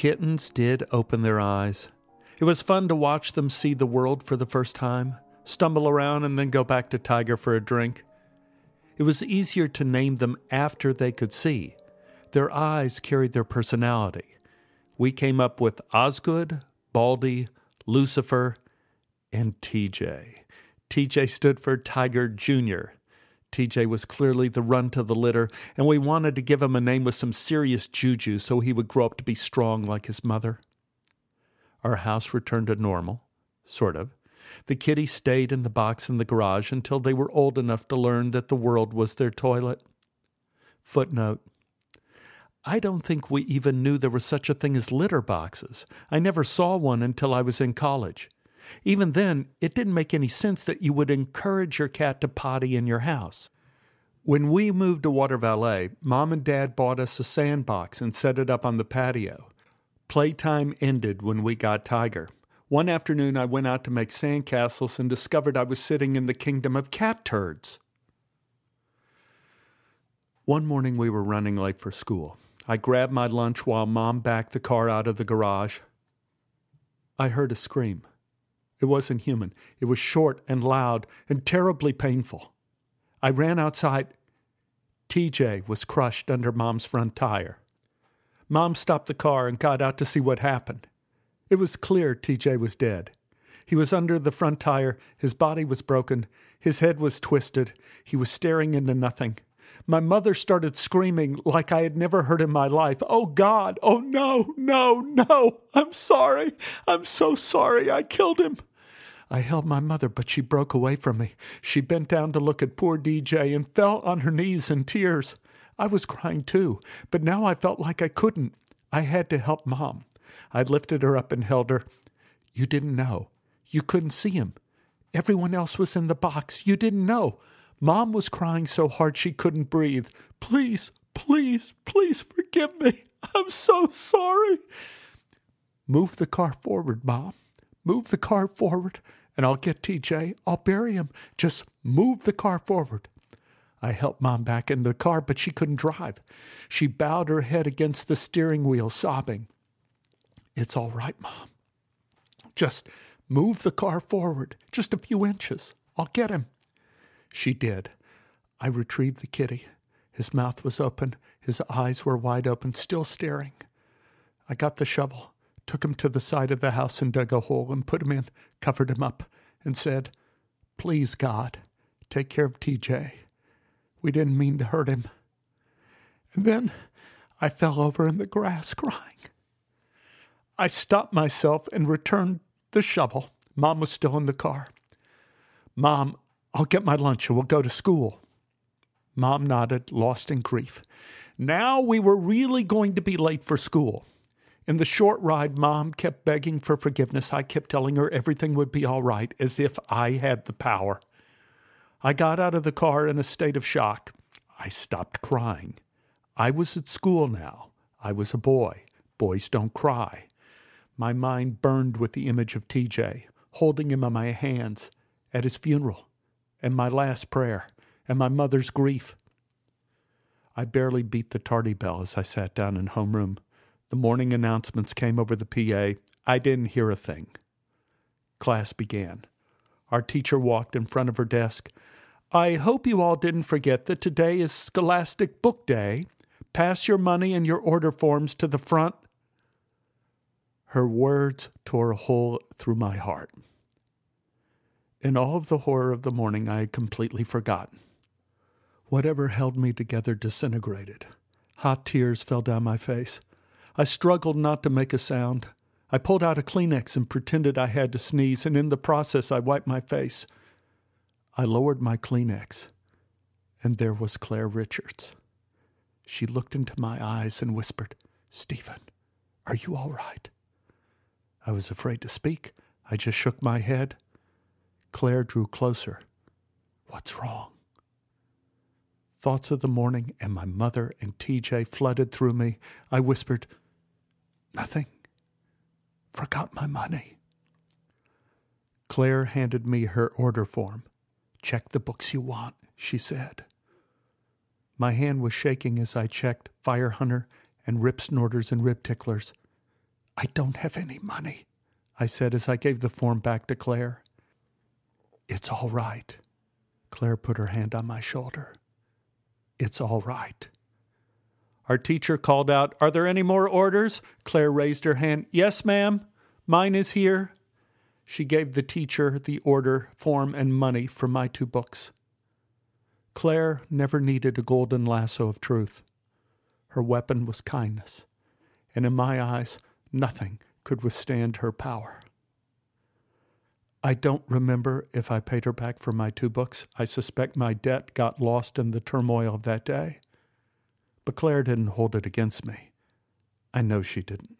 Kittens did open their eyes. It was fun to watch them see the world for the first time, stumble around, and then go back to Tiger for a drink. It was easier to name them after they could see. Their eyes carried their personality. We came up with Osgood, Baldy, Lucifer, and TJ. TJ stood for Tiger Jr. TJ was clearly the run to the litter, and we wanted to give him a name with some serious juju so he would grow up to be strong like his mother. Our house returned to normal, sort of. The kitties stayed in the box in the garage until they were old enough to learn that the world was their toilet. Footnote I don't think we even knew there was such a thing as litter boxes. I never saw one until I was in college. Even then, it didn't make any sense that you would encourage your cat to potty in your house. When we moved to Water Valley, Mom and Dad bought us a sandbox and set it up on the patio. Playtime ended when we got Tiger. One afternoon, I went out to make sandcastles and discovered I was sitting in the kingdom of cat turds. One morning, we were running late for school. I grabbed my lunch while Mom backed the car out of the garage. I heard a scream. It wasn't human. It was short and loud and terribly painful. I ran outside. TJ was crushed under Mom's front tire. Mom stopped the car and got out to see what happened. It was clear TJ was dead. He was under the front tire, his body was broken, his head was twisted, he was staring into nothing. My mother started screaming like I had never heard in my life. Oh God, oh no, no, no, I'm sorry, I'm so sorry I killed him. I held my mother, but she broke away from me. She bent down to look at poor TJ and fell on her knees in tears. I was crying too, but now I felt like I couldn't. I had to help Mom. I lifted her up and held her. You didn't know. You couldn't see him. Everyone else was in the box. You didn't know. Mom was crying so hard she couldn't breathe. Please, please, please forgive me. I'm so sorry. Move the car forward, Mom. Move the car forward and I'll get TJ. I'll bury him. Just move the car forward. I helped Mom back into the car, but she couldn't drive. She bowed her head against the steering wheel, sobbing. It's all right, Mom. Just move the car forward, just a few inches. I'll get him. She did. I retrieved the kitty. His mouth was open, his eyes were wide open, still staring. I got the shovel took him to the side of the house and dug a hole and put him in, covered him up, and said, Please, God, take care of TJ. We didn't mean to hurt him. And then I fell over in the grass crying. I stopped myself and returned the shovel. Mom was still in the car. Mom, I'll get my lunch and we'll go to school. Mom nodded, lost in grief. Now we were really going to be late for school. In the short ride, Mom kept begging for forgiveness. I kept telling her everything would be all right, as if I had the power. I got out of the car in a state of shock. I stopped crying. I was at school now. I was a boy. Boys don't cry. My mind burned with the image of TJ, holding him in my hands at his funeral, and my last prayer, and my mother's grief. I barely beat the tardy bell as I sat down in homeroom. The morning announcements came over the PA. I didn't hear a thing. Class began. Our teacher walked in front of her desk. I hope you all didn't forget that today is Scholastic Book Day. Pass your money and your order forms to the front. Her words tore a hole through my heart. In all of the horror of the morning, I had completely forgotten. Whatever held me together disintegrated. Hot tears fell down my face. I struggled not to make a sound. I pulled out a Kleenex and pretended I had to sneeze, and in the process, I wiped my face. I lowered my Kleenex, and there was Claire Richards. She looked into my eyes and whispered, Stephen, are you all right? I was afraid to speak. I just shook my head. Claire drew closer. What's wrong? Thoughts of the morning and my mother and TJ flooded through me. I whispered, Nothing. Forgot my money. Claire handed me her order form. Check the books you want, she said. My hand was shaking as I checked Fire Hunter and Rip Snorters and Rib Ticklers. I don't have any money, I said as I gave the form back to Claire. It's all right. Claire put her hand on my shoulder. It's all right. Our teacher called out, Are there any more orders? Claire raised her hand. Yes, ma'am. Mine is here. She gave the teacher the order, form, and money for my two books. Claire never needed a golden lasso of truth. Her weapon was kindness, and in my eyes, nothing could withstand her power. I don't remember if I paid her back for my two books. I suspect my debt got lost in the turmoil of that day. But Claire didn't hold it against me. I know she didn't.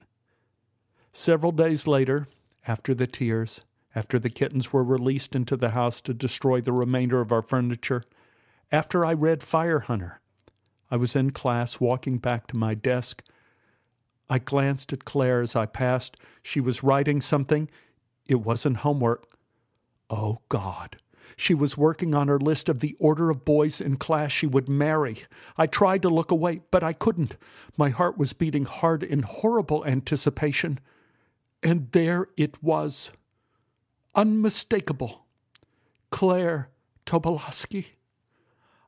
Several days later, after the tears, after the kittens were released into the house to destroy the remainder of our furniture, after I read Fire Hunter, I was in class walking back to my desk. I glanced at Claire as I passed. She was writing something. It wasn't homework. Oh, God. She was working on her list of the order of boys in class she would marry. I tried to look away, but I couldn't. My heart was beating hard in horrible anticipation. And there it was. Unmistakable. Claire Tobolowsky.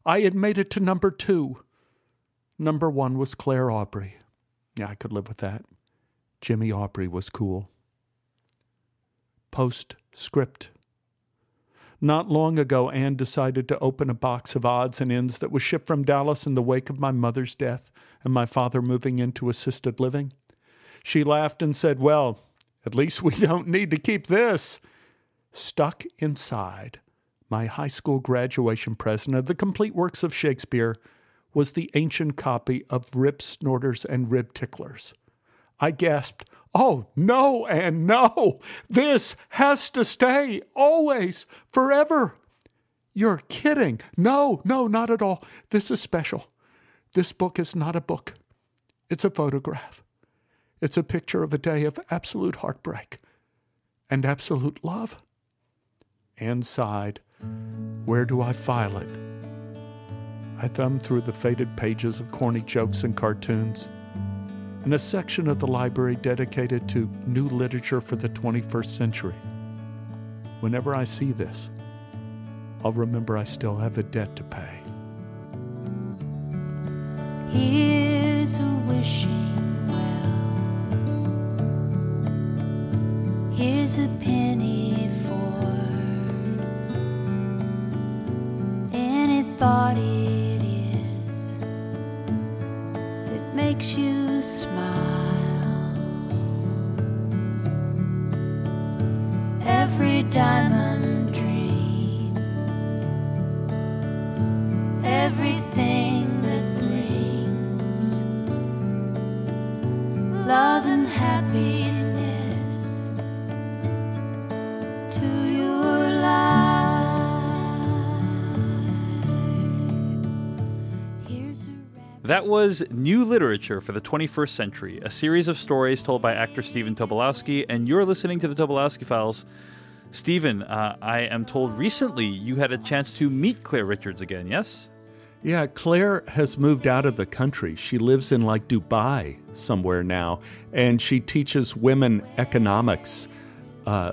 I had made it to number two. Number one was Claire Aubrey. Yeah, I could live with that. Jimmy Aubrey was cool. Postscript. Not long ago, Anne decided to open a box of odds and ends that was shipped from Dallas in the wake of my mother's death and my father moving into assisted living. She laughed and said, Well, at least we don't need to keep this. Stuck inside my high school graduation present of the complete works of Shakespeare was the ancient copy of Rib Snorters and Rib Ticklers. I gasped, Oh, no, and no! This has to stay, always, forever! You're kidding. No, no, not at all. This is special. This book is not a book, it's a photograph. It's a picture of a day of absolute heartbreak and absolute love. Anne sighed. Where do I file it? I thumbed through the faded pages of corny jokes and cartoons and a section of the library dedicated to new literature for the 21st century. Whenever I see this, I'll remember I still have a debt to pay. Here's a wishing well. Here's a penny for any thought makes you smile. Every diamond dream, everything That was New Literature for the 21st Century, a series of stories told by actor Stephen Tobolowsky, and you're listening to the Tobolowsky Files. Stephen, uh, I am told recently you had a chance to meet Claire Richards again, yes? Yeah, Claire has moved out of the country. She lives in like Dubai somewhere now, and she teaches women economics. Uh,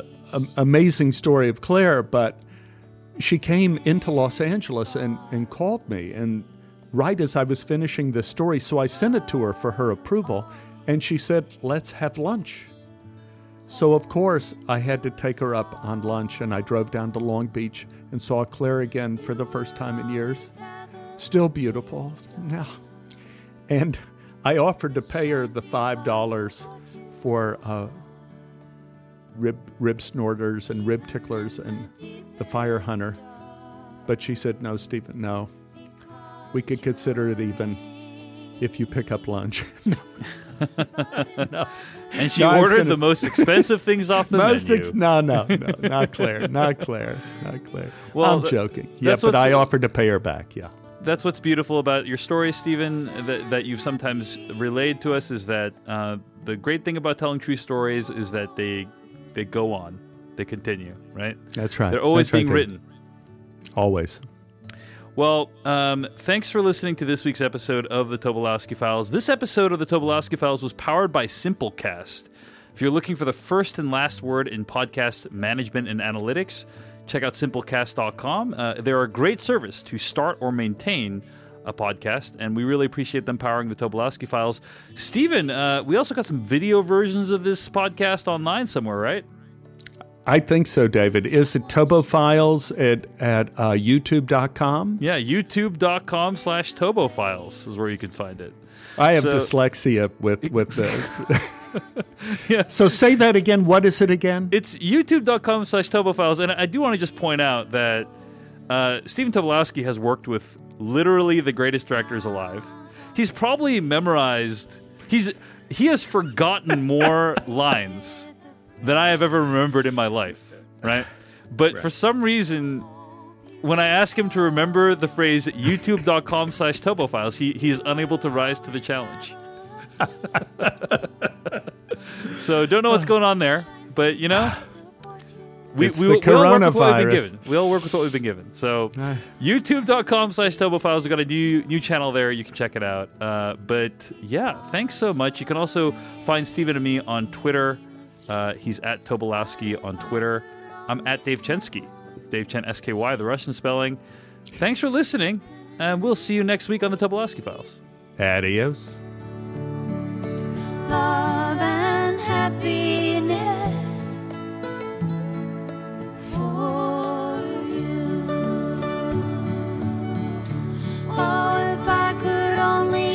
amazing story of Claire, but she came into Los Angeles and, and called me, and right as I was finishing the story, so I sent it to her for her approval, and she said, Let's have lunch. So, of course, I had to take her up on lunch, and I drove down to Long Beach and saw Claire again for the first time in years. Still beautiful. Yeah. And I offered to pay her the $5 for uh, rib, rib snorters and rib ticklers and the fire hunter. But she said, no, Stephen, no. We could consider it even if you pick up lunch. No, And she No, ordered gonna- the most expensive things off the Most menu. ex- no, no, no, not Claire, not Claire, not Claire. Well, I'm joking. Yeah, but I offered to pay her back. Yeah. That's what's beautiful about your story, Stephen, that, that you've sometimes relayed to us is that uh, the great thing about telling true stories is that they they go on, they continue, right? That's right. They're always That's being Dave. written. Always. Well, um, thanks for listening to this week's episode of the Tobolowsky Files. This episode of the Tobolowsky Files was powered by Simplecast. If you're looking for the first and last word in podcast management and analytics, check out simplecast.com. Uh, they're a great service to start or maintain a podcast, and we really appreciate them powering the Tobolowsky files. Stephen, uh, we also got some video versions of this podcast online somewhere, right? I think so, David. Is it Tobo Files at, at uh, youtube.com? Yeah, youtube.com slash Tobo Files is where you can find it. I have So- dyslexia with, with the. Yeah. so say that again. What is it again? It's youtube.com slash Tobo Files. And I do want to just point out that uh, Stephen Tobolowsky has worked with literally the greatest directors alive. He's probably memorized, he's he has forgotten more lines than I have ever remembered in my life, right? But for some reason, when I ask him to remember the phrase youtube.com slash Tobo Files, he, he is unable to rise to the challenge. so don't know what's going on there, but you know, we, It's we, the we all work with what we've been given. We all work with what we've been given. So youtube.com slash Tobo Files. We've got a new new channel there. You can check it out. Uh, but yeah, thanks so much. You can also find Stephen and me on Twitter. Uh, he's at Tobolowsky on Twitter. I'm at Dave Chensky. It's Dave Chen S K Y, the Russian spelling. Thanks for listening, and we'll see you next week on the Tobolowsky Files. Adios. Love and happiness for you. Oh, if I could only.